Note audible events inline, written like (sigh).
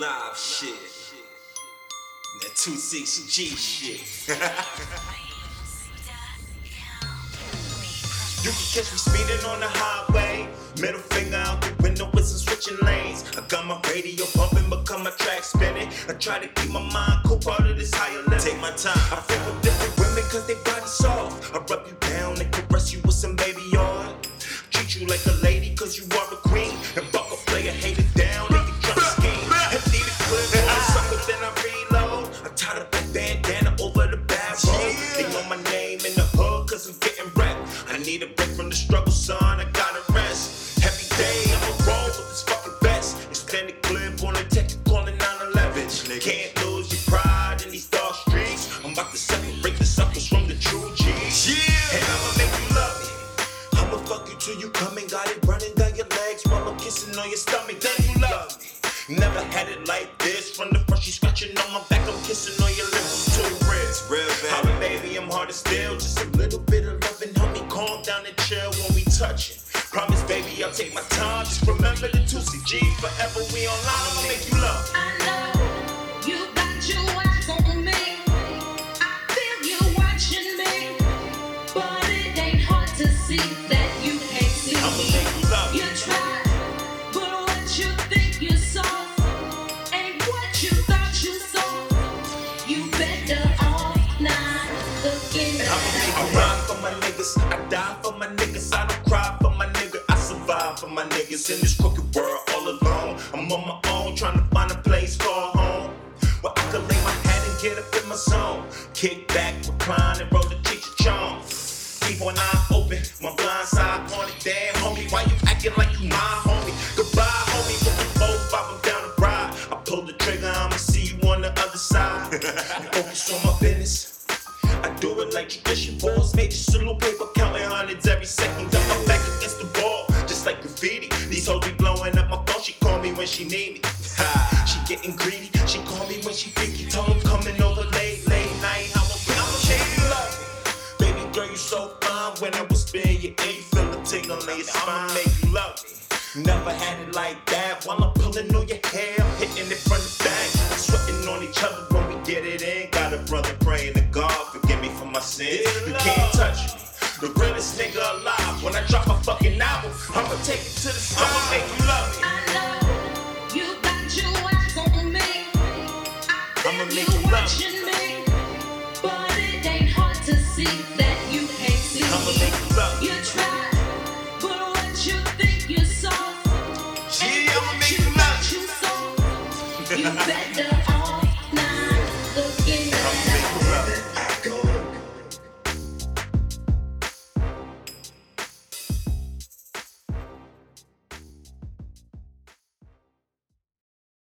Live shit. That 26G shit. (laughs) You can catch me speeding on the highway. Middle finger out the window with some switching lanes. I got my radio bumping, become my track spinning. I try to keep my mind cool, part of this higher level. Take my time. I feel with different women cause they body soft. I rub you down and till you come and got it running down your legs while I'm kissing on your stomach. Then you love me. Never had it like this. From the front, you scratching on my back. I'm kissing on your lips. I'm too real. real, baby. Holla, baby, I'm hard to steal. Just a little bit of loving. Help me calm down and chill when we touching. Promise, baby, I'll take my time. Just remember the 26G. Forever we online. In I rhyme for my niggas, I die for my niggas, I don't cry for my niggas, I survive for my niggas in this crooked world all alone. I'm on my own, trying to find a place called home where I can lay my head and get up in my zone. Kick back, recline, and roll the teacher charm. One eye open, my blind side on it. Damn, homie, why you acting like you my homie? Goodbye, homie, with the both down the ride. I pull the trigger, I'ma see you on the other side. (laughs) Focus on my business. I do it like tradition. Balls made just a little paper, counting hundreds every second. Got my back against the wall, just like graffiti. These hoes be blowing up my phone. She call me when she need me. Ha, she getting greedy. She call me when she freaky. Told him coming over late, late night. A tingle in your spine. I'ma make you love me. Never had it like that. While I'm pulling on your hair, I'm hitting it from the back. Sweating on each other when we get it in. Got a brother praying to God, forgive me for my sins. You can't touch me. The realest nigga alive. When I drop a fucking album, I'ma take it to the sky. I'ma make you love me. I know you got your eyes on me. I I'ma make you you love watching me, but it ain't hard to see